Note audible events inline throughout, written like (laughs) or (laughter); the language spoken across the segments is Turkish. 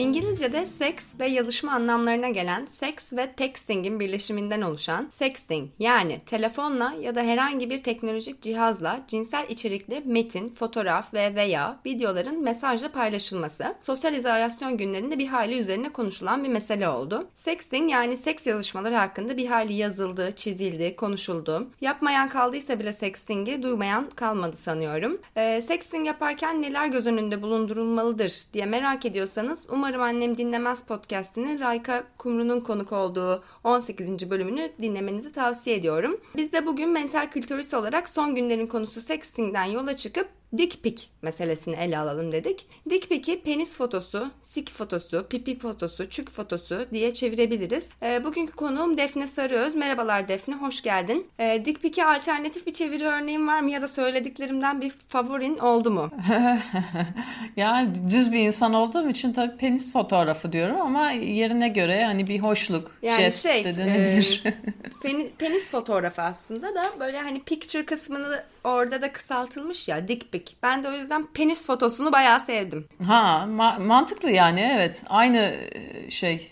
İngilizce'de seks ve yazışma anlamlarına gelen seks ve texting'in birleşiminden oluşan sexting yani telefonla ya da herhangi bir teknolojik cihazla cinsel içerikli metin, fotoğraf ve veya videoların mesajla paylaşılması sosyal izolasyon günlerinde bir hayli üzerine konuşulan bir mesele oldu. Sexting yani seks yazışmaları hakkında bir hayli yazıldı, çizildi, konuşuldu. Yapmayan kaldıysa bile sexting'i duymayan kalmadı sanıyorum. Ee, sexting yaparken neler göz önünde bulundurulmalıdır diye merak ediyorsanız umarım Umarım Annem Dinlemez podcastinin Rayka Kumru'nun konuk olduğu 18. bölümünü dinlemenizi tavsiye ediyorum. Biz de bugün mental kültürist olarak son günlerin konusu sexting'den yola çıkıp Dick pic meselesini ele alalım dedik. Dick pic'i penis fotosu, sik fotosu, pipi fotosu, çük fotosu diye çevirebiliriz. E, bugünkü konuğum Defne Sarıöz. Merhabalar Defne, hoş geldin. E, Dick pic'e alternatif bir çeviri örneğin var mı ya da söylediklerimden bir favorin oldu mu? (laughs) ya düz bir insan olduğum için tabii penis fotoğrafı diyorum ama yerine göre hani bir hoşluk, yani jest şey, de denebilir. (laughs) E, penis fotoğrafı aslında da böyle hani picture kısmını orada da kısaltılmış ya dick pic. Ben de o yüzden penis fotosunu bayağı sevdim. Ha ma- mantıklı yani evet. Aynı e, şey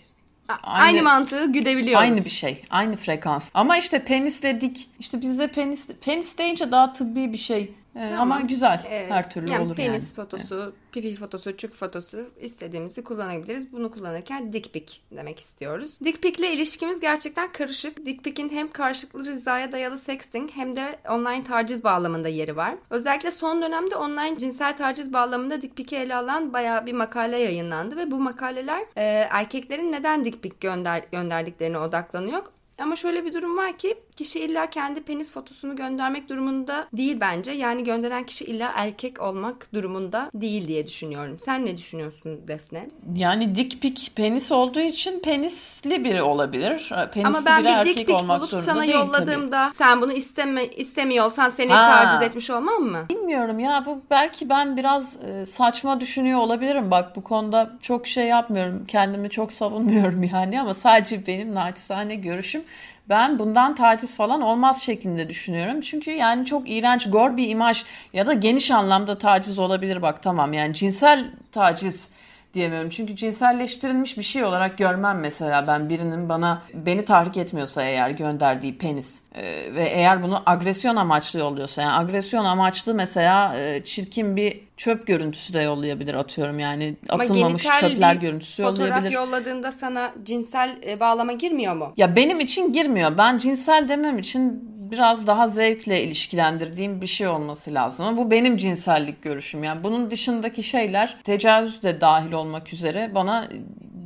Aynı, aynı mantığı güdebiliyoruz. Aynı bir şey. Aynı frekans. Ama işte penisle dik. İşte bizde penis penis deyince daha tıbbi bir şey. Ee, tamam. Ama güzel. Ee, Her türlü yani olur penis yani. Penis fotosu, evet. pipi fotosu, çük fotosu istediğimizi kullanabiliriz. Bunu kullanırken dick pic demek istiyoruz. Dick pic ile ilişkimiz gerçekten karışık. Dick pic'in hem karşılıklı rızaya dayalı sexting hem de online taciz bağlamında yeri var. Özellikle son dönemde online cinsel taciz bağlamında dick pic'i ele alan bayağı bir makale yayınlandı ve bu makaleler e, erkeklerin neden dick pic gönder gönderdiklerine odaklanıyor. Ama şöyle bir durum var ki kişi illa kendi penis fotosunu göndermek durumunda değil bence. Yani gönderen kişi illa erkek olmak durumunda değil diye düşünüyorum. Sen ne düşünüyorsun Defne? Yani dik pik penis olduğu için penisli biri olabilir. Penisli Ama ben bir erkek dik pik bulup sana değil yolladığımda tabii. sen bunu isteme, istemiyorsan seni ha. taciz etmiş olmam mı? Bilmiyorum ya bu belki ben biraz e, saçma düşünüyor olabilirim. Bak bu konuda çok şey yapmıyorum. Kendimi çok savunmuyorum (laughs) yani ama sadece benim naçizane görüşüm ben bundan taciz falan olmaz şeklinde düşünüyorum. Çünkü yani çok iğrenç, gor bir imaj ya da geniş anlamda taciz olabilir bak tamam yani cinsel taciz diyemiyorum. Çünkü cinselleştirilmiş bir şey olarak görmem mesela ben birinin bana beni tahrik etmiyorsa eğer gönderdiği penis ee, ve eğer bunu agresyon amaçlı yolluyorsa yani agresyon amaçlı mesela e, çirkin bir çöp görüntüsü de yollayabilir atıyorum yani atılmamış çöpler görüntüsü yollayabilir. Fotoğraf yolladığında sana cinsel e, bağlama girmiyor mu? Ya benim için girmiyor. Ben cinsel demem için biraz daha zevkle ilişkilendirdiğim bir şey olması lazım. Ama bu benim cinsellik görüşüm. Yani bunun dışındaki şeyler tecavüz de dahil olmak üzere bana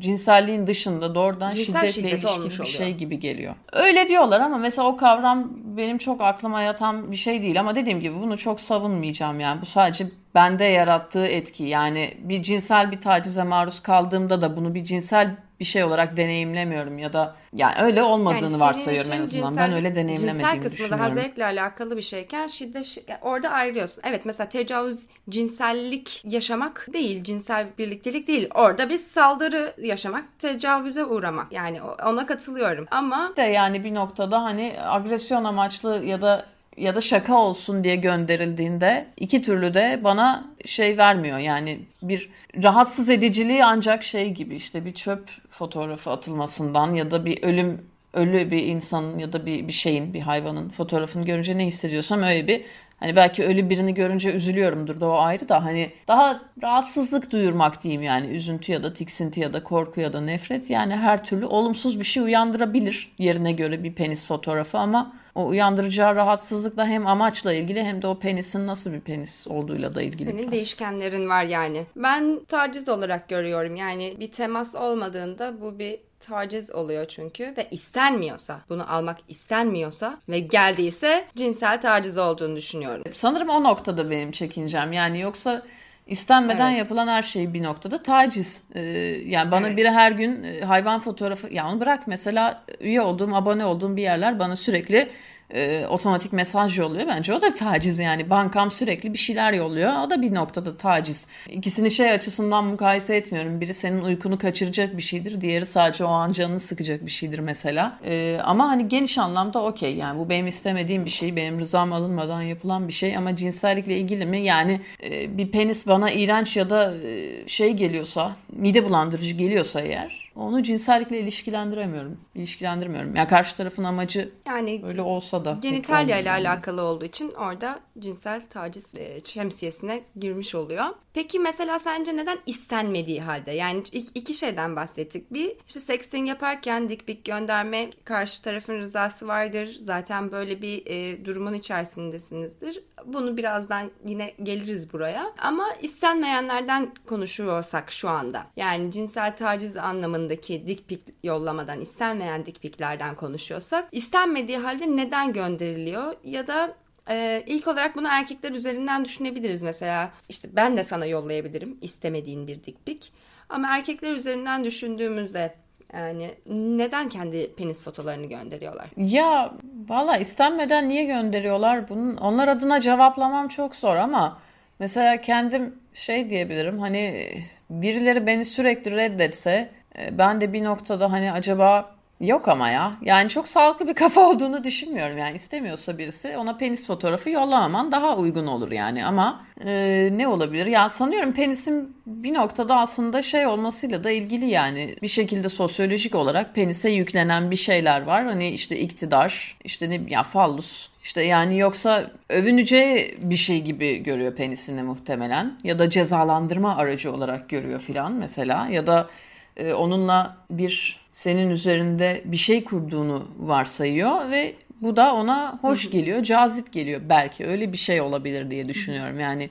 cinselliğin dışında doğrudan Cinsel şiddetle ilişkili bir şey gibi geliyor. Öyle diyorlar ama mesela o kavram benim çok aklıma yatan bir şey değil ama dediğim gibi bunu çok savunmayacağım yani. Bu sadece bende yarattığı etki. Yani bir cinsel bir tacize maruz kaldığımda da bunu bir cinsel bir şey olarak deneyimlemiyorum ya da yani öyle olmadığını yani varsayıyorum en azından. Cinsel, ben öyle deneyimlemediğimi cinsel kısmı daha zevkle alakalı bir şeyken şiddet orada ayırıyorsun. Evet mesela tecavüz cinsellik yaşamak değil, cinsel birliktelik değil. Orada bir saldırı yaşamak, tecavüze uğramak. Yani ona katılıyorum. Ama de yani bir noktada hani agresyon amaçlı ya da ya da şaka olsun diye gönderildiğinde iki türlü de bana şey vermiyor. Yani bir rahatsız ediciliği ancak şey gibi işte bir çöp fotoğrafı atılmasından ya da bir ölüm ölü bir insanın ya da bir, bir şeyin bir hayvanın fotoğrafını görünce ne hissediyorsam öyle bir Hani belki ölü birini görünce üzülüyorumdur da o ayrı da hani daha rahatsızlık duyurmak diyeyim yani üzüntü ya da tiksinti ya da korku ya da nefret yani her türlü olumsuz bir şey uyandırabilir yerine göre bir penis fotoğrafı ama o uyandıracağı rahatsızlıkla hem amaçla ilgili hem de o penisin nasıl bir penis olduğuyla da ilgili. Senin biraz. değişkenlerin var yani. Ben taciz olarak görüyorum. Yani bir temas olmadığında bu bir taciz oluyor çünkü ve istenmiyorsa bunu almak istenmiyorsa ve geldiyse cinsel taciz olduğunu düşünüyorum. Sanırım o noktada benim çekincem yani yoksa istenmeden Evet. yapılan her şey bir noktada taciz. Ee, yani bana Evet. biri her gün e, hayvan fotoğrafı ya onu bırak mesela üye olduğum abone olduğum bir yerler bana sürekli e, otomatik mesaj yolluyor. Bence o da taciz yani bankam sürekli bir şeyler yolluyor. O da bir noktada taciz. İkisini şey açısından mukayese etmiyorum. Biri senin uykunu kaçıracak bir şeydir. Diğeri sadece o an canını sıkacak bir şeydir mesela. E, ama hani geniş anlamda okey yani bu benim istemediğim bir şey. Benim rızam alınmadan yapılan bir şey ama cinsellikle ilgili mi? Yani e, bir penis bana iğrenç ya da e, şey geliyorsa mide bulandırıcı geliyorsa eğer onu cinsellikle ilişkilendiremiyorum. İlişkilendirmiyorum. Ya karşı tarafın amacı Yani öyle olsa da. Genitalya ile olmuyor. alakalı olduğu için orada cinsel taciz e, şemsiyesine girmiş oluyor. Peki mesela sence neden istenmediği halde? Yani ik- iki şeyden bahsettik. Bir işte sexting yaparken dik pik gönderme karşı tarafın rızası vardır. Zaten böyle bir e, durumun içerisindesinizdir. Bunu birazdan yine geliriz buraya. Ama istenmeyenlerden konuşuyorsak şu anda. Yani cinsel taciz anlamındaki dik pik yollamadan istenmeyen dik piklerden konuşuyorsak istenmediği halde neden gönderiliyor ya da ee, ilk olarak bunu erkekler üzerinden düşünebiliriz mesela. İşte ben de sana yollayabilirim istemediğin bir dik pik. Ama erkekler üzerinden düşündüğümüzde yani neden kendi penis fotolarını gönderiyorlar? Ya valla istenmeden niye gönderiyorlar? Bunun onlar adına cevaplamam çok zor ama mesela kendim şey diyebilirim hani birileri beni sürekli reddetse e, ben de bir noktada hani acaba yok ama ya. Yani çok sağlıklı bir kafa (laughs) olduğunu düşünmüyorum. Yani istemiyorsa birisi ona penis fotoğrafı yollamaman daha uygun olur yani. Ama e, ne olabilir? Ya sanıyorum penisin bir noktada aslında şey olmasıyla da ilgili yani. Bir şekilde sosyolojik olarak penise yüklenen bir şeyler var. Hani işte iktidar işte ne ya fallus. İşte yani yoksa övüneceği bir şey gibi görüyor penisini muhtemelen. Ya da cezalandırma aracı olarak görüyor filan mesela. Ya da e, onunla bir senin üzerinde bir şey kurduğunu varsayıyor ve bu da ona hoş geliyor, cazip geliyor belki öyle bir şey olabilir diye düşünüyorum yani.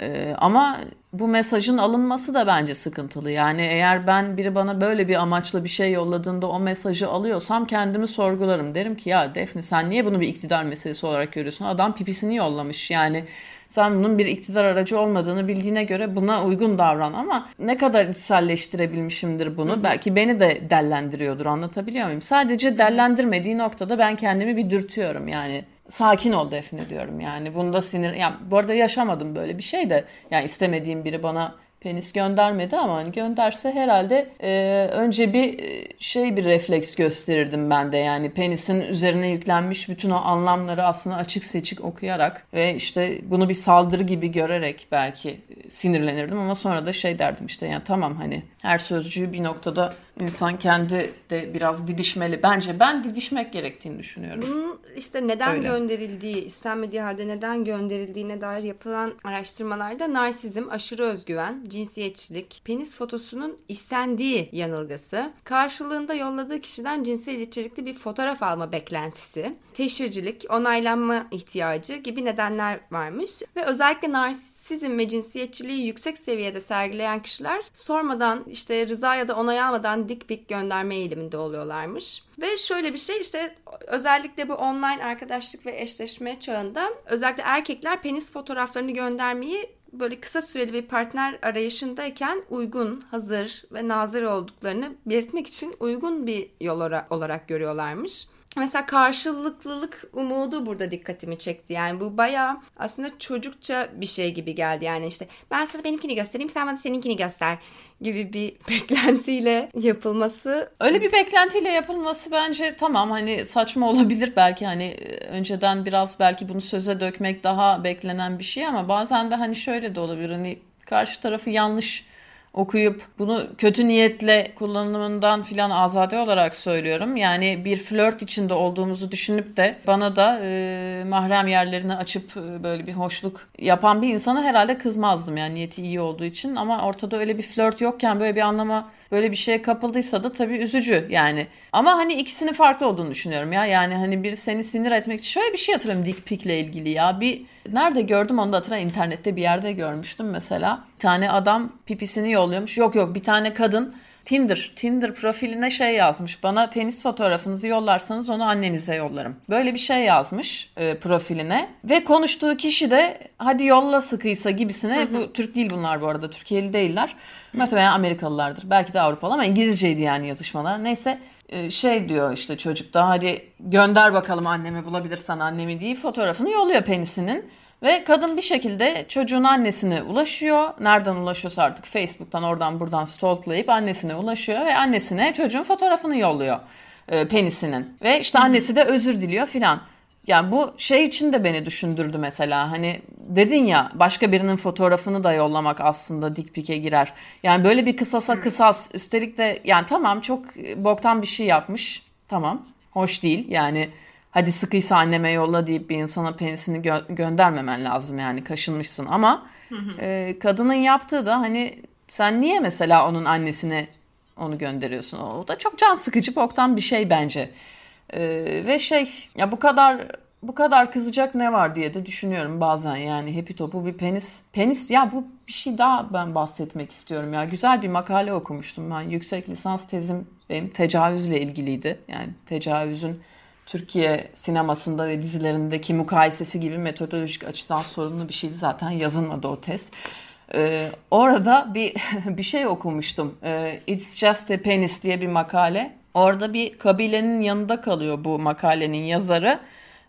E, ama bu mesajın alınması da bence sıkıntılı. Yani eğer ben biri bana böyle bir amaçla bir şey yolladığında o mesajı alıyorsam kendimi sorgularım. Derim ki ya Defne sen niye bunu bir iktidar meselesi olarak görüyorsun? Adam pipisini yollamış yani. Sen bunun bir iktidar aracı olmadığını bildiğine göre buna uygun davran ama ne kadar içselleştirebilmişimdir bunu? Belki beni de dellendiriyordur anlatabiliyor muyum? Sadece dellendirmediği noktada ben kendimi bir dürtüyorum yani. Sakin ol Defne diyorum yani. Bunda sinir... Ya, bu arada yaşamadım böyle bir şey de. Yani istemediğim biri bana penis göndermedi ama hani gönderse herhalde e, önce bir e, şey bir refleks gösterirdim ben de. Yani penisin üzerine yüklenmiş bütün o anlamları aslında açık seçik okuyarak ve işte bunu bir saldırı gibi görerek belki e, sinirlenirdim ama sonra da şey derdim işte yani tamam hani her sözcüğü bir noktada insan kendi de biraz didişmeli. Bence ben didişmek gerektiğini düşünüyorum. Bunun işte neden Öyle. gönderildiği, istenmediği halde neden gönderildiğine dair yapılan araştırmalarda narsizm, aşırı özgüven, cinsiyetçilik, penis fotosunun istendiği yanılgısı, karşılığında yolladığı kişiden cinsel içerikli bir fotoğraf alma beklentisi, teşhircilik, onaylanma ihtiyacı gibi nedenler varmış ve özellikle narsizm Narsizm ve cinsiyetçiliği yüksek seviyede sergileyen kişiler sormadan işte rıza ya da onay almadan dik pik gönderme eğiliminde oluyorlarmış. Ve şöyle bir şey işte özellikle bu online arkadaşlık ve eşleşme çağında özellikle erkekler penis fotoğraflarını göndermeyi böyle kısa süreli bir partner arayışındayken uygun, hazır ve nazır olduklarını belirtmek için uygun bir yol olarak görüyorlarmış. Mesela karşılıklılık umudu burada dikkatimi çekti. Yani bu bayağı aslında çocukça bir şey gibi geldi. Yani işte ben sana benimkini göstereyim sen bana seninkini göster gibi bir (laughs) beklentiyle yapılması. Öyle bir beklentiyle yapılması bence tamam hani saçma olabilir belki hani e, önceden biraz belki bunu söze dökmek daha beklenen bir şey ama bazen de hani şöyle de olabilir hani karşı tarafı yanlış okuyup bunu kötü niyetle kullanımından filan azade olarak söylüyorum. Yani bir flört içinde olduğumuzu düşünüp de bana da e, mahrem yerlerini açıp e, böyle bir hoşluk yapan bir insana herhalde kızmazdım yani niyeti iyi olduğu için ama ortada öyle bir flört yokken böyle bir anlama böyle bir şeye kapıldıysa da tabii üzücü yani. Ama hani ikisinin farklı olduğunu düşünüyorum ya. Yani hani bir seni sinir etmek için şöyle bir şey hatırlıyorum dick pic ile ilgili ya. Bir nerede gördüm onu da hatırlamıyorum. internette bir yerde görmüştüm mesela. Bir tane adam pipisini yolluyormuş. Yok yok bir tane kadın Tinder, Tinder profiline şey yazmış. Bana penis fotoğrafınızı yollarsanız onu annenize yollarım. Böyle bir şey yazmış e, profiline. Ve konuştuğu kişi de hadi yolla sıkıysa gibisine. Hı hı. Bu Türk değil bunlar bu arada. Türkiye'li değiller. Muhtemelen Amerikalılardır. Belki de Avrupalı ama İngilizceydi yani yazışmalar. Neyse şey diyor işte çocuk da hadi gönder bakalım annemi bulabilirsen annemi diye fotoğrafını yolluyor penisinin. Ve kadın bir şekilde çocuğun annesine ulaşıyor. Nereden ulaşıyorsa artık Facebook'tan oradan buradan stalklayıp annesine ulaşıyor ve annesine çocuğun fotoğrafını yolluyor e, penisinin. Ve işte annesi de özür diliyor filan. Yani bu şey için de beni düşündürdü mesela. Hani dedin ya başka birinin fotoğrafını da yollamak aslında dik pike girer. Yani böyle bir kısasa kısas. Üstelik de yani tamam çok boktan bir şey yapmış. Tamam. Hoş değil. Yani hadi sıkıysa anneme yolla deyip bir insana penisini gö- göndermemen lazım yani kaşınmışsın ama e, kadının yaptığı da hani sen niye mesela onun annesine onu gönderiyorsun o da çok can sıkıcı boktan bir şey bence e, ve şey ya bu kadar bu kadar kızacak ne var diye de düşünüyorum bazen yani Happy Top'u bir penis penis ya bu bir şey daha ben bahsetmek istiyorum ya güzel bir makale okumuştum ben yüksek lisans tezim benim tecavüzle ilgiliydi yani tecavüzün Türkiye sinemasında ve dizilerindeki mukayesesi gibi metodolojik açıdan sorunlu bir şeydi zaten yazılmadı o test. Ee, orada bir (laughs) bir şey okumuştum. Ee, It's Just a Penis diye bir makale. Orada bir kabilenin yanında kalıyor bu makalenin yazarı.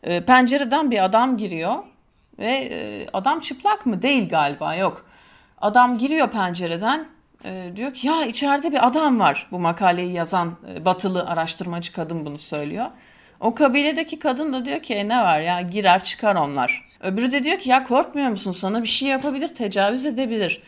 Ee, pencereden bir adam giriyor ve e, adam çıplak mı? Değil galiba yok. Adam giriyor pencereden e, diyor ki ya içeride bir adam var. Bu makaleyi yazan e, batılı araştırmacı kadın bunu söylüyor. O kabiledeki kadın da diyor ki e, ne var ya girer çıkar onlar. Öbürü de diyor ki ya korkmuyor musun sana bir şey yapabilir tecavüz edebilir.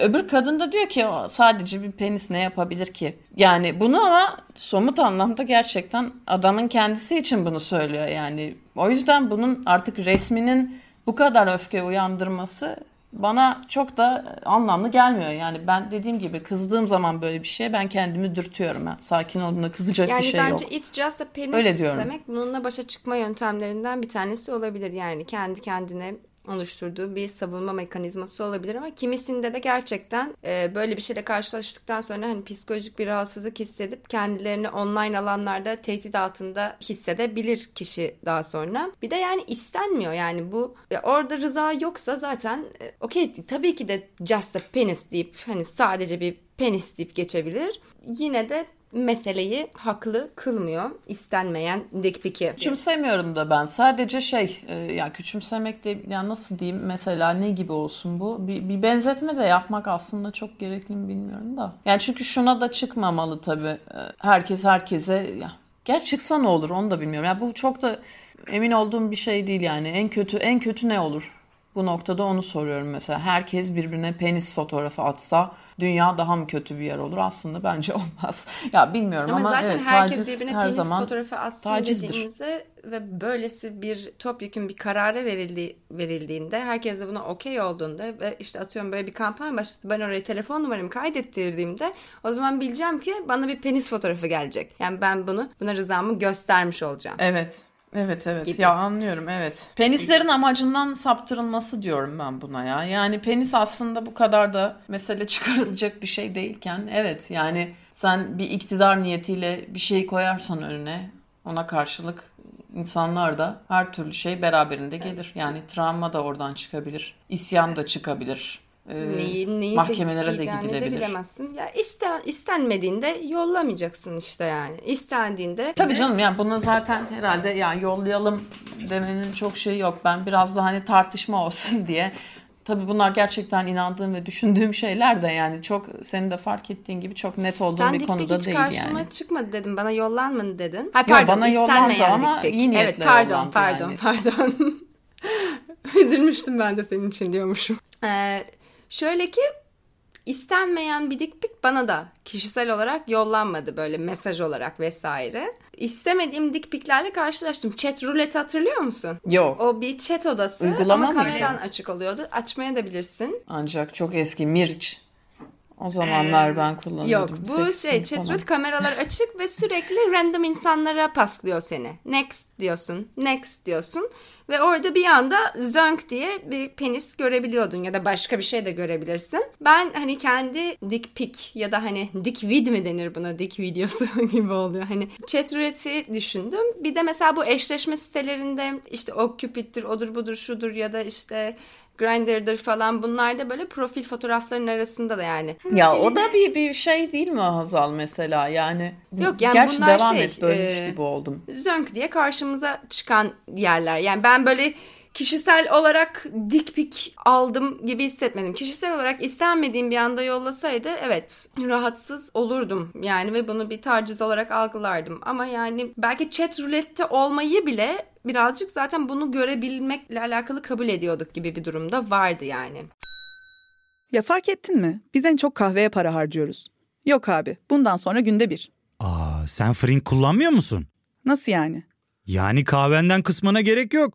Öbür kadın da diyor ki sadece bir penis ne yapabilir ki? Yani bunu ama somut anlamda gerçekten adamın kendisi için bunu söylüyor yani. O yüzden bunun artık resminin bu kadar öfke uyandırması bana çok da anlamlı gelmiyor. Yani ben dediğim gibi kızdığım zaman böyle bir şeye ben kendimi dürtüyorum. Yani sakin olduğunda kızacak yani bir şey yok. Yani bence it's just a penis Öyle diyorum. demek bununla başa çıkma yöntemlerinden bir tanesi olabilir. Yani kendi kendine oluşturduğu bir savunma mekanizması olabilir ama kimisinde de gerçekten e, böyle bir şeyle karşılaştıktan sonra hani psikolojik bir rahatsızlık hissedip kendilerini online alanlarda tehdit altında hissedebilir kişi daha sonra. Bir de yani istenmiyor yani bu e, orada rıza yoksa zaten e, okey tabii ki de just a penis deyip hani sadece bir penis deyip geçebilir. Yine de meseleyi haklı kılmıyor istenmeyen dik piki. Küçümsemiyorum da ben. Sadece şey e, ya küçümsemek de ya nasıl diyeyim mesela ne gibi olsun bu? Bir, bir benzetme de yapmak aslında çok gerekli mi bilmiyorum da. Yani çünkü şuna da çıkmamalı tabii. E, herkes herkese ya Gel çıksa ne olur onu da bilmiyorum. Ya bu çok da emin olduğum bir şey değil yani. En kötü en kötü ne olur? Bu noktada onu soruyorum mesela. Herkes birbirine penis fotoğrafı atsa dünya daha mı kötü bir yer olur? Aslında bence (laughs) olmaz. ya bilmiyorum ama, ama zaten evet, herkes taciz birbirine her penis zaman fotoğrafı atsın tacizdir. dediğimizde ve böylesi bir topyekun bir karara verildi, verildiğinde herkes de buna okey olduğunda ve işte atıyorum böyle bir kampanya başladı ben oraya telefon numaramı kaydettirdiğimde o zaman bileceğim ki bana bir penis fotoğrafı gelecek. Yani ben bunu buna rızamı göstermiş olacağım. Evet. Evet evet gibi. ya anlıyorum evet. Penislerin amacından saptırılması diyorum ben buna ya. Yani penis aslında bu kadar da mesele çıkarılacak bir şey değilken evet yani sen bir iktidar niyetiyle bir şey koyarsan önüne ona karşılık insanlar da her türlü şey beraberinde gelir. Yani travma da oradan çıkabilir. isyan da çıkabilir e, neyi, neyi mahkemelere de gidilebilir. De bilemezsin. Ya isten, istenmediğinde yollamayacaksın işte yani. İstendiğinde Tabii canım yani bunu zaten herhalde yani yollayalım demenin çok şeyi yok. Ben biraz da hani tartışma olsun (laughs) diye Tabii bunlar gerçekten inandığım ve düşündüğüm şeyler de yani çok senin de fark ettiğin gibi çok net olduğum Sen bir konuda değil yani. Sen karşıma çıkmadı dedim. Bana yollanmadı dedin. Ha, pardon, Yo, bana yollandı ama iyi niyetle evet, pardon, pardon, yani. pardon. (laughs) Üzülmüştüm ben de senin için diyormuşum. Ee, Şöyle ki İstenmeyen bir dik pik bana da kişisel olarak yollanmadı böyle mesaj olarak vesaire. İstemediğim dik piklerle karşılaştım. Chat roulette hatırlıyor musun? Yok. O bir chat odası Uygulama ama mıydı? kameran açık oluyordu. Açmaya da bilirsin. Ancak çok eski Mirç. O zamanlar ben kullanıyordum. Yok bu şey chatroulette kameralar açık ve sürekli random insanlara paslıyor seni. Next diyorsun, next diyorsun ve orada bir anda zönk diye bir penis görebiliyordun ya da başka bir şey de görebilirsin. Ben hani kendi dick pic ya da hani dick vid mi denir buna dick videosu (laughs) gibi oluyor. Hani chat roulette'i düşündüm. Bir de mesela bu eşleşme sitelerinde işte OkCupid'dir, odur budur şudur ya da işte Grindr'dır falan bunlar da böyle profil fotoğrafların arasında da yani. Ya o da bir bir şey değil mi Hazal mesela yani? Yok, yani Gerçi bunlar devam şey, et bölmüş e, gibi oldum. zönk diye karşımıza çıkan yerler. Yani ben böyle kişisel olarak dik pik aldım gibi hissetmedim. Kişisel olarak istenmediğim bir anda yollasaydı evet rahatsız olurdum yani ve bunu bir taciz olarak algılardım. Ama yani belki chat rulette olmayı bile birazcık zaten bunu görebilmekle alakalı kabul ediyorduk gibi bir durumda vardı yani. Ya fark ettin mi? Biz en çok kahveye para harcıyoruz. Yok abi, bundan sonra günde bir. Aa, sen Frink kullanmıyor musun? Nasıl yani? Yani kahvenden kısmına gerek yok.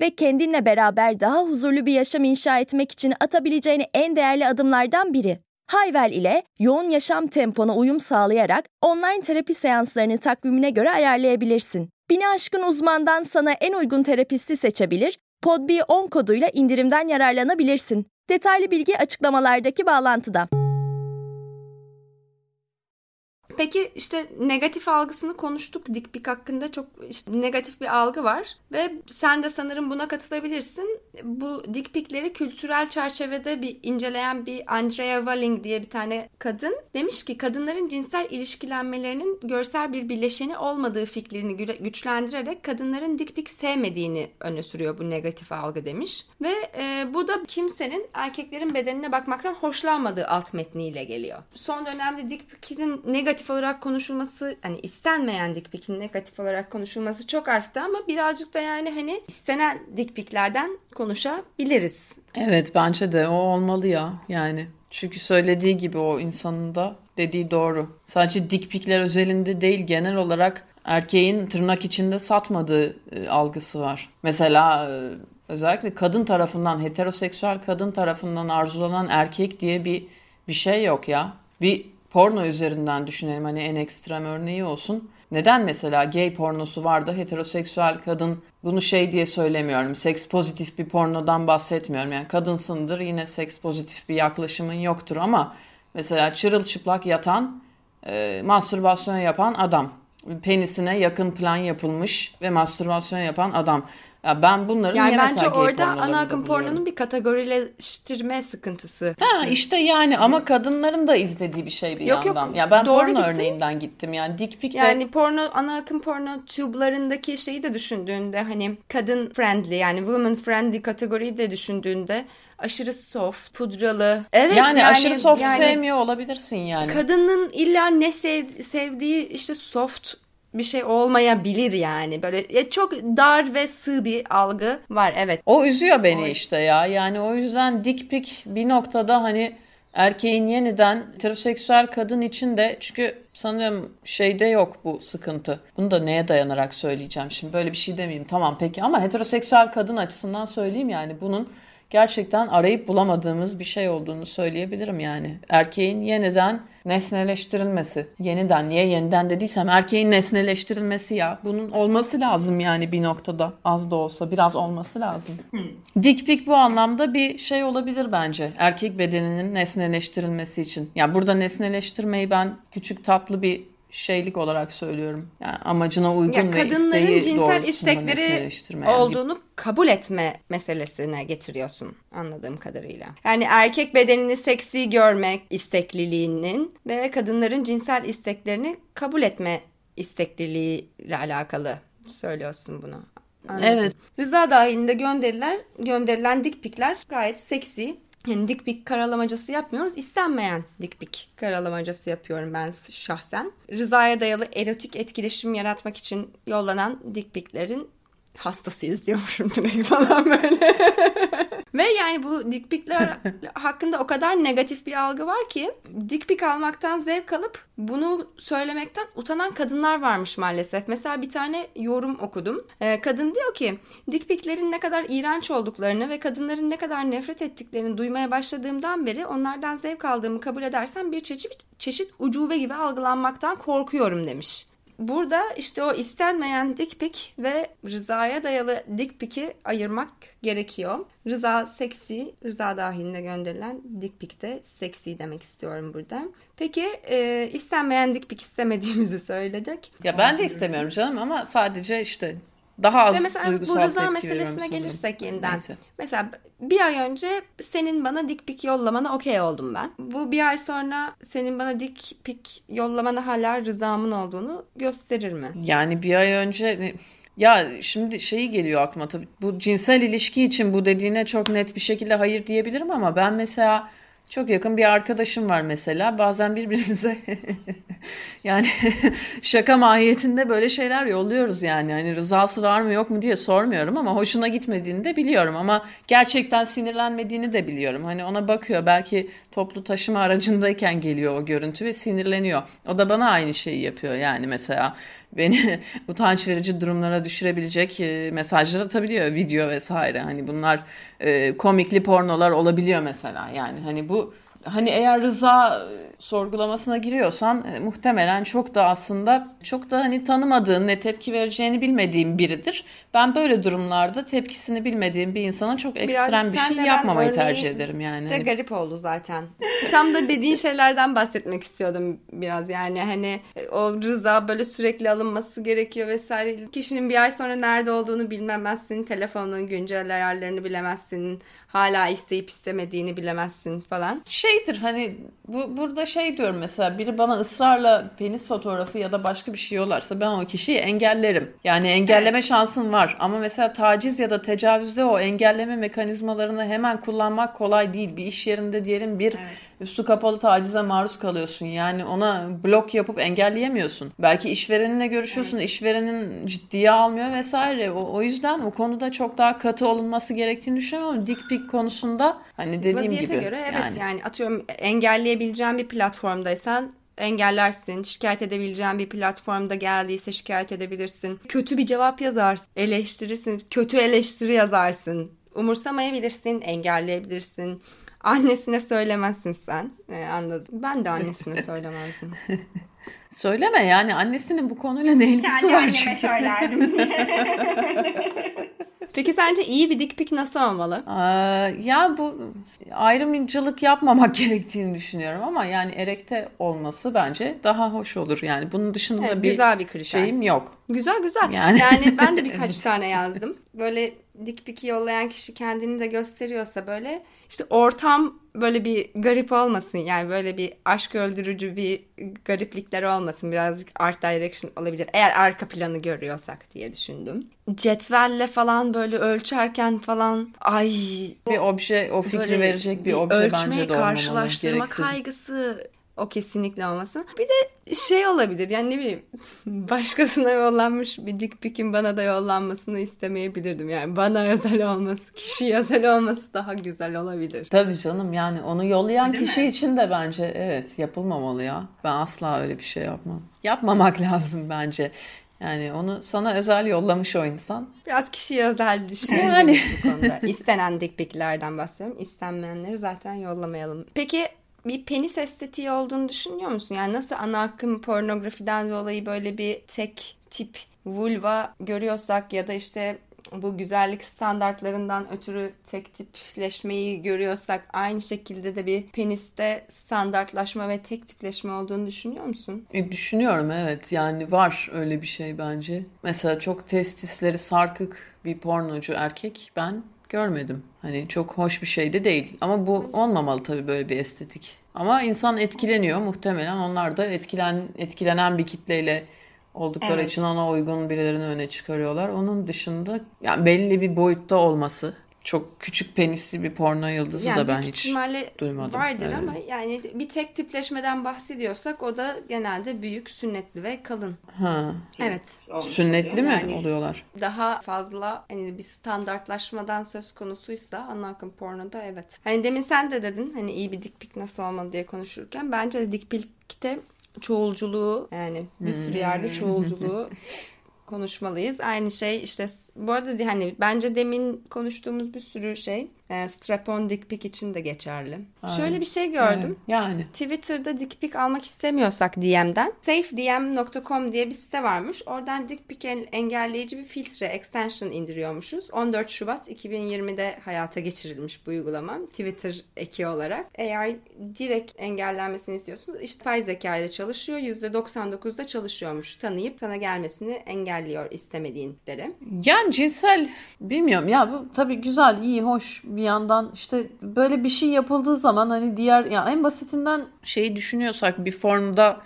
ve kendinle beraber daha huzurlu bir yaşam inşa etmek için atabileceğin en değerli adımlardan biri. Hayvel ile yoğun yaşam tempona uyum sağlayarak online terapi seanslarını takvimine göre ayarlayabilirsin. Bini aşkın uzmandan sana en uygun terapisti seçebilir, podb10 koduyla indirimden yararlanabilirsin. Detaylı bilgi açıklamalardaki bağlantıda. Peki işte negatif algısını konuştuk. Dik pik hakkında çok işte negatif bir algı var ve sen de sanırım buna katılabilirsin. Bu dik pikleri kültürel çerçevede bir inceleyen bir Andrea Walling diye bir tane kadın demiş ki kadınların cinsel ilişkilenmelerinin görsel bir bileşeni olmadığı fikrini gü- güçlendirerek kadınların dik pik sevmediğini öne sürüyor bu negatif algı demiş. Ve e, bu da kimsenin erkeklerin bedenine bakmaktan hoşlanmadığı alt metniyle geliyor. Son dönemde dik pikin negatif olarak konuşulması hani istenmeyen dik pikin negatif olarak konuşulması çok arttı ama birazcık da yani hani istenen dik piklerden konuşabiliriz. Evet bence de o olmalı ya yani. Çünkü söylediği gibi o insanın da dediği doğru. Sadece dik pikler özelinde değil genel olarak erkeğin tırnak içinde satmadığı e, algısı var. Mesela e, özellikle kadın tarafından heteroseksüel kadın tarafından arzulanan erkek diye bir bir şey yok ya. Bir porno üzerinden düşünelim hani en ekstrem örneği olsun. Neden mesela gay pornosu var da heteroseksüel kadın bunu şey diye söylemiyorum. Seks pozitif bir pornodan bahsetmiyorum. Yani kadınsındır yine seks pozitif bir yaklaşımın yoktur ama mesela çırılçıplak yatan, e, mastürbasyon yapan adam. Penisine yakın plan yapılmış ve mastürbasyon yapan adam. Ya ben bunları Yani bence orada ana akım pornonun bir kategorileştirme sıkıntısı. Ha işte yani ama kadınların da izlediği bir şey bir Yok, yok, yandan. ya ben doğru porno gittin. örneğinden gittim yani dik pik de Yani porno ana akım porno tube'larındaki şeyi de düşündüğünde hani kadın friendly yani woman friendly kategoriyi de düşündüğünde aşırı soft, pudralı. Evet yani, aşırı soft yani sevmiyor olabilirsin yani. Kadının illa ne sev- sevdiği işte soft bir şey olmayabilir yani. Böyle ya çok dar ve sığ bir algı var evet. O üzüyor beni işte ya. Yani o yüzden dik pik bir noktada hani erkeğin yeniden heteroseksüel kadın için de çünkü sanırım şeyde yok bu sıkıntı. Bunu da neye dayanarak söyleyeceğim şimdi böyle bir şey demeyeyim tamam peki ama heteroseksüel kadın açısından söyleyeyim yani bunun gerçekten arayıp bulamadığımız bir şey olduğunu söyleyebilirim yani. Erkeğin yeniden nesneleştirilmesi. Yeniden niye yeniden dediysem erkeğin nesneleştirilmesi ya. Bunun olması lazım yani bir noktada. Az da olsa biraz olması lazım. Dik pik bu anlamda bir şey olabilir bence. Erkek bedeninin nesneleştirilmesi için. Ya burada nesneleştirmeyi ben küçük tatlı bir şeylik olarak söylüyorum. Yani amacına uygun Ya ve kadınların isteği cinsel istekleri nesneleştirme. Yani olduğunu kabul etme meselesine getiriyorsun anladığım kadarıyla. Yani erkek bedenini seksi görmek istekliliğinin ve kadınların cinsel isteklerini kabul etme istekliliğiyle alakalı söylüyorsun bunu. Anladım. Evet. Rıza dahilinde gönderiler, gönderilen dikpikler gayet seksi. Yani dikpik karalamacası yapmıyoruz. İstenmeyen dikpik karalamacası yapıyorum ben şahsen. Rızaya dayalı erotik etkileşim yaratmak için yollanan dikpiklerin hastasıyız diyormuşum direkt falan böyle. (laughs) Ve yani bu dikpikler (laughs) hakkında o kadar negatif bir algı var ki dikpik almaktan zevk alıp bunu söylemekten utanan kadınlar varmış maalesef. Mesela bir tane yorum okudum. Ee, kadın diyor ki dikpiklerin ne kadar iğrenç olduklarını ve kadınların ne kadar nefret ettiklerini duymaya başladığımdan beri onlardan zevk aldığımı kabul edersem bir çeşit, çeşit ucube gibi algılanmaktan korkuyorum demiş. Burada işte o istenmeyen dik pik ve rızaya dayalı dik piki ayırmak gerekiyor. Rıza seksi, rıza dahilinde gönderilen dik pik de seksi demek istiyorum burada. Peki e, istenmeyen dik pik istemediğimizi söyledik. Ya ben de istemiyorum canım ama sadece işte daha az Ve mesela duygusal bu rıza meselesine gelirsek yeniden. Neyse. Mesela bir ay önce senin bana dik pik yollamana okey oldum ben. Bu bir ay sonra senin bana dik pik yollamana hala rızamın olduğunu gösterir mi? Yani bir ay önce ya şimdi şeyi geliyor aklıma tabii. Bu cinsel ilişki için bu dediğine çok net bir şekilde hayır diyebilirim ama ben mesela çok yakın bir arkadaşım var mesela. Bazen birbirimize (laughs) yani (laughs) şaka mahiyetinde böyle şeyler yolluyoruz yani. Hani rızası var mı yok mu diye sormuyorum ama hoşuna gitmediğini de biliyorum ama gerçekten sinirlenmediğini de biliyorum. Hani ona bakıyor belki toplu taşıma aracındayken geliyor o görüntü ve sinirleniyor. O da bana aynı şeyi yapıyor yani mesela beni (laughs) utanç verici durumlara düşürebilecek e, mesajlar atabiliyor video vesaire. Hani bunlar e, komikli pornolar olabiliyor mesela. Yani hani bu hani eğer rıza sorgulamasına giriyorsan e, muhtemelen çok da aslında çok da hani tanımadığın ne tepki vereceğini bilmediğin biridir. Ben böyle durumlarda tepkisini bilmediğim bir insana çok ekstrem bir şey yapmamayı tercih ederim yani. De garip oldu zaten. Tam da dediğin şeylerden bahsetmek istiyordum biraz yani hani e, o rıza böyle sürekli alınması gerekiyor vesaire. Kişinin bir ay sonra nerede olduğunu bilmemezsin. Telefonun güncel ayarlarını bilemezsin. Hala isteyip istemediğini bilemezsin falan. Şeydir hani bu burada şey diyorum mesela biri bana ısrarla penis fotoğrafı ya da başka bir şey yollarsa ben o kişiyi engellerim. Yani engelleme şansım var ama mesela taciz ya da tecavüzde o engelleme mekanizmalarını hemen kullanmak kolay değil. Bir iş yerinde diyelim bir evet üstü kapalı tacize maruz kalıyorsun. Yani ona blok yapıp engelleyemiyorsun. Belki işvereninle görüşüyorsun. Evet. işverenin ciddiye almıyor vesaire. O, o yüzden o konuda çok daha katı olunması gerektiğini düşünüyorum ama dik pik konusunda hani dediğim Vaziyete gibi. göre evet yani. yani atıyorum engelleyebileceğin bir platformdaysan engellersin. Şikayet edebileceğin bir platformda geldiyse şikayet edebilirsin. Kötü bir cevap yazarsın, eleştirirsin. Kötü eleştiri yazarsın. Umursamayabilirsin, engelleyebilirsin. Annesine söylemezsin sen. Ee, anladım. Ben de annesine (laughs) söylemezdim. Söyleme yani annesinin bu konuyla ne ilgisi Kendi var çünkü. söylerdim. (laughs) Peki sence iyi bir dik pik nasıl olmalı? Ee, ya bu ayrımcılık yapmamak (laughs) gerektiğini düşünüyorum ama yani erekte olması bence daha hoş olur. Yani bunun dışında evet, bir, güzel bir kriter. şeyim yok. Güzel güzel. Yani, yani ben de (laughs) birkaç evet. tane yazdım. Böyle dik piki yollayan kişi kendini de gösteriyorsa böyle işte ortam böyle bir garip olmasın yani böyle bir aşk öldürücü bir gariplikler olmasın birazcık art direction olabilir eğer arka planı görüyorsak diye düşündüm. Cetvelle falan böyle ölçerken falan ay bir obje o fikri verecek bir, bir obje bence de olmamalı. karşılaştırma gereksiz. kaygısı o kesinlikle olmasın. Bir de şey olabilir yani ne bileyim (laughs) başkasına yollanmış bir dik pikin bana da yollanmasını istemeyebilirdim. Yani bana özel olması, kişiye özel olması daha güzel olabilir. Tabii canım yani onu yollayan Değil kişi mi? için de bence evet yapılmamalı ya. Ben asla öyle bir şey yapmam. Yapmamak (laughs) lazım bence. Yani onu sana özel yollamış o insan. Biraz kişiye özel düşünüyorum yani. bu konuda. İstenen dik piklerden bahsediyorum. İstenmeyenleri zaten yollamayalım. Peki bir penis estetiği olduğunu düşünüyor musun? Yani nasıl ana akım pornografiden dolayı böyle bir tek tip vulva görüyorsak ya da işte bu güzellik standartlarından ötürü tek tipleşmeyi görüyorsak aynı şekilde de bir peniste standartlaşma ve tek tipleşme olduğunu düşünüyor musun? E, düşünüyorum evet yani var öyle bir şey bence. Mesela çok testisleri sarkık bir pornocu erkek ben görmedim. Hani çok hoş bir şey de değil. Ama bu olmamalı tabii böyle bir estetik. Ama insan etkileniyor muhtemelen. Onlar da etkilen etkilenen bir kitleyle oldukları Evet. için ona uygun birilerini öne çıkarıyorlar. Onun dışında yani belli bir boyutta olması çok küçük penisli bir porno yıldızı Yani da ben hiç duymadım. vardır Evet. ama yani bir tek tipleşmeden bahsediyorsak o da genelde büyük, sünnetli ve kalın. ha, Evet. sünnetli mi Yani- oluyorlar? Daha fazla hani bir standartlaşmadan söz konusuysa ana akım pornoda evet. Hani demin sen de dedin hani iyi bir dik pik nasıl olmalı diye konuşurken bence de dik pikte çoğulculuğu yani bir sürü yerde çoğulculuğu (laughs) konuşmalıyız. Aynı şey işte bu arada hani bence demin konuştuğumuz bir sürü şey e, strap-on dik pik için de geçerli. Şöyle bir şey gördüm. Evet, Yani Twitter'da dick pic almak istemiyorsak DM'den safedm.com diye bir site varmış. Oradan dick pic en- engelleyici bir filtre extension indiriyormuşuz. 14 Şubat 2020'de hayata geçirilmiş bu uygulama Twitter eki olarak. Eğer direkt engellenmesini istiyorsunuz işte yapay zeka ile çalışıyor. %99'da çalışıyormuş. Tanıyıp sana gelmesini engelliyor istemediğinleri. Yani cinsel bilmiyorum ya bu tabii güzel iyi hoş bir yandan işte böyle bir şey yapıldığı zaman hani diğer ya en basitinden şeyi düşünüyorsak bir formda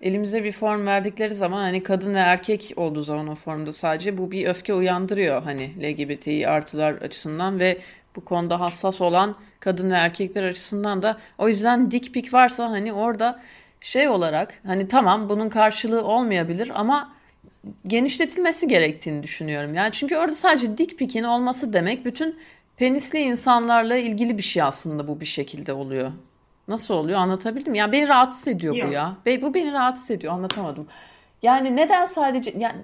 elimize bir form verdikleri zaman hani kadın ve erkek olduğu zaman o formda sadece bu bir öfke uyandırıyor hani LGBTİ artılar açısından ve bu konuda hassas olan kadın ve erkekler açısından da o yüzden dik pik varsa hani orada şey olarak hani tamam bunun karşılığı olmayabilir ama genişletilmesi gerektiğini düşünüyorum. Yani çünkü orada sadece dik pikin olması demek bütün penisli insanlarla ilgili bir şey aslında bu bir şekilde oluyor. Nasıl oluyor anlatabildim mi? Ya beni rahatsız ediyor bu Yok. ya. Be- Bu beni rahatsız ediyor anlatamadım. Yani neden sadece yani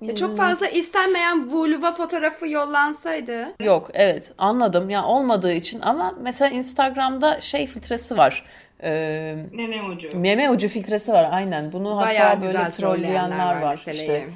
Ya çok fazla istenmeyen vulva fotoğrafı yollansaydı Yok evet anladım ya olmadığı için ama mesela Instagram'da şey filtresi var. Ee, meme ucu. meme ucu filtresi var aynen. Bunu Bayağı hatta böyle trolleyenler var meseleyi. işte.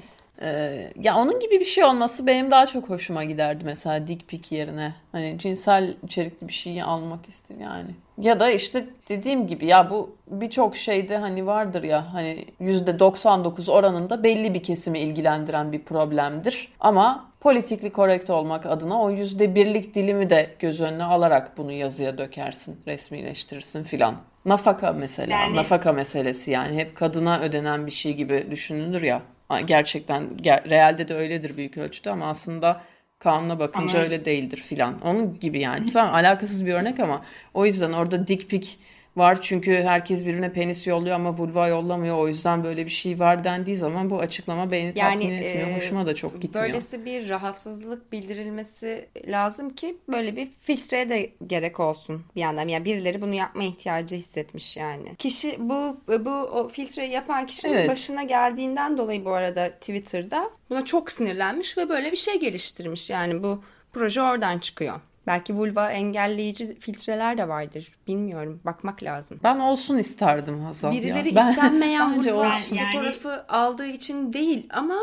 Ee, ya onun gibi bir şey olması benim daha çok hoşuma giderdi mesela dik pik yerine. Hani cinsel içerikli bir şeyi almak istedim yani. Ya da işte dediğim gibi ya bu birçok şeyde hani vardır ya hani %99 oranında belli bir kesimi ilgilendiren bir problemdir. Ama politikli korrekt olmak adına o %1'lik dilimi de göz önüne alarak bunu yazıya dökersin, resmileştirirsin filan. Nafaka mesela, Yani- nafaka meselesi yani hep kadına ödenen bir şey gibi düşünülür ya. Gerçekten ger- realde de öyledir büyük ölçüde ama aslında kanuna bakınca Ama- öyle değildir filan. Onun gibi yani. Tamam alakasız bir örnek ama o yüzden orada dik pik var çünkü herkes birbirine penis yolluyor ama vulva yollamıyor. O yüzden böyle bir şey var dendiği zaman bu açıklama beni tatmin Yani etmiyor. e, Hoşuma da çok gitmiyor. Böylesi bir rahatsızlık bildirilmesi lazım ki böyle bir filtreye de gerek olsun bir yandan. Yani birileri bunu yapma ihtiyacı hissetmiş yani. Kişi bu bu o filtreyi yapan kişinin Evet. başına geldiğinden dolayı bu arada Twitter'da buna çok sinirlenmiş ve böyle bir şey geliştirmiş. Yani bu proje oradan çıkıyor. Belki vulva engelleyici filtreler de vardır. Bilmiyorum. Bakmak lazım. Ben olsun isterdim Hazal ya. Birileri Ben- istenmeyen (laughs) bence vulva olsun. fotoğrafı aldığı için değil ama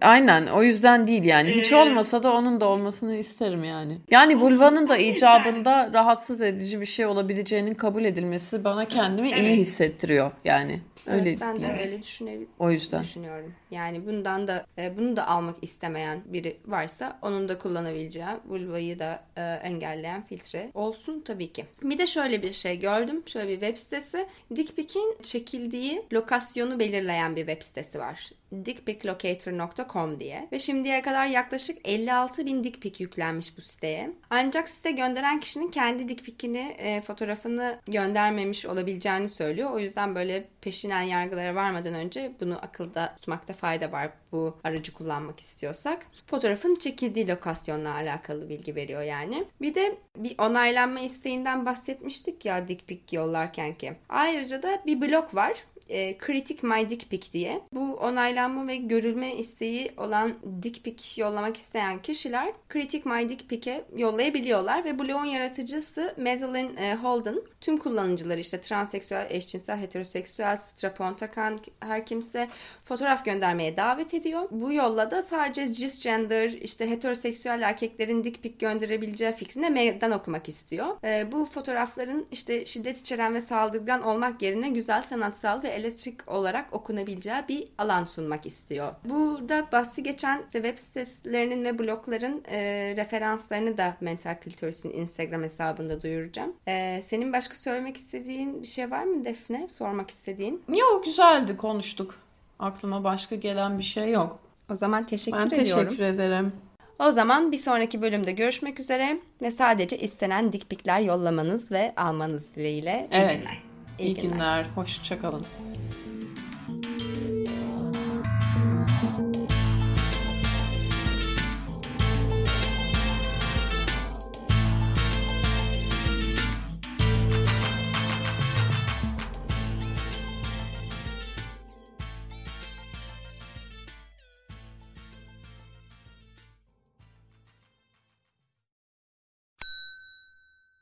Aynen o yüzden değil yani. Hiç olmasa da onun da olmasını isterim yani. Yani vulvanın da icabında rahatsız edici bir şey olabileceğinin kabul edilmesi bana kendimi iyi hissettiriyor yani. Öyle Evet, ben de yani. öyle düşünebilirim. O yüzden. düşünüyorum. Yani bundan da e, bunu da almak istemeyen biri varsa onun da kullanabileceği vulvayı da e, engelleyen filtre olsun tabii ki. Bir de şöyle bir şey gördüm. Şöyle bir web sitesi. Dick çekildiği lokasyonu belirleyen bir web sitesi var. dickpiclocator.com diye. Ve şimdiye kadar yaklaşık 56 bin dick pic yüklenmiş bu siteye. Ancak site gönderen kişinin kendi dick pic'ini, e, fotoğrafını göndermemiş olabileceğini söylüyor. O yüzden böyle peşinen yargılara varmadan önce bunu akılda tutmakta fayda var bu aracı kullanmak istiyorsak. Fotoğrafın çekildiği lokasyonla alakalı bilgi veriyor yani. Bir de bir onaylanma isteğinden bahsetmiştik ya dick pic yollarken ki. Ayrıca da bir blog var e, Critic My Dick Pic diye. Bu onaylanma ve görülme isteği olan dick pic yollamak isteyen kişiler Critic My Dick Pic'e yollayabiliyorlar ve blogun yaratıcısı Madeline e, Holden tüm kullanıcıları işte transseksüel, eşcinsel, heteroseksüel, strapon takan her kimse fotoğraf göndermeye davet ediyor. Bu yolla da sadece cisgender işte heteroseksüel erkeklerin dick pic gönderebileceği fikrine meydan okumak istiyor. E, bu fotoğrafların işte şiddet içeren ve saldırgan olmak yerine güzel sanatsal ve elektrik olarak okunabileceği bir alan sunmak istiyor. Burada bahsi geçen işte web sitelerinin ve blogların e, referanslarını da Mental Cultures'in Instagram hesabında duyuracağım. E, senin başka söylemek istediğin bir şey var mı Defne? Sormak istediğin? Yok güzeldi konuştuk. Aklıma başka gelen bir şey yok. O zaman teşekkür Ben ediyorum. teşekkür ederim. O zaman bir sonraki bölümde görüşmek üzere ve sadece istenen dikpikler yollamanız ve almanız dileğiyle. Evet. günler. İyi günler. Hoşçakalın.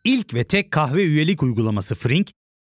İlk ve tek kahve üyelik uygulaması Frink,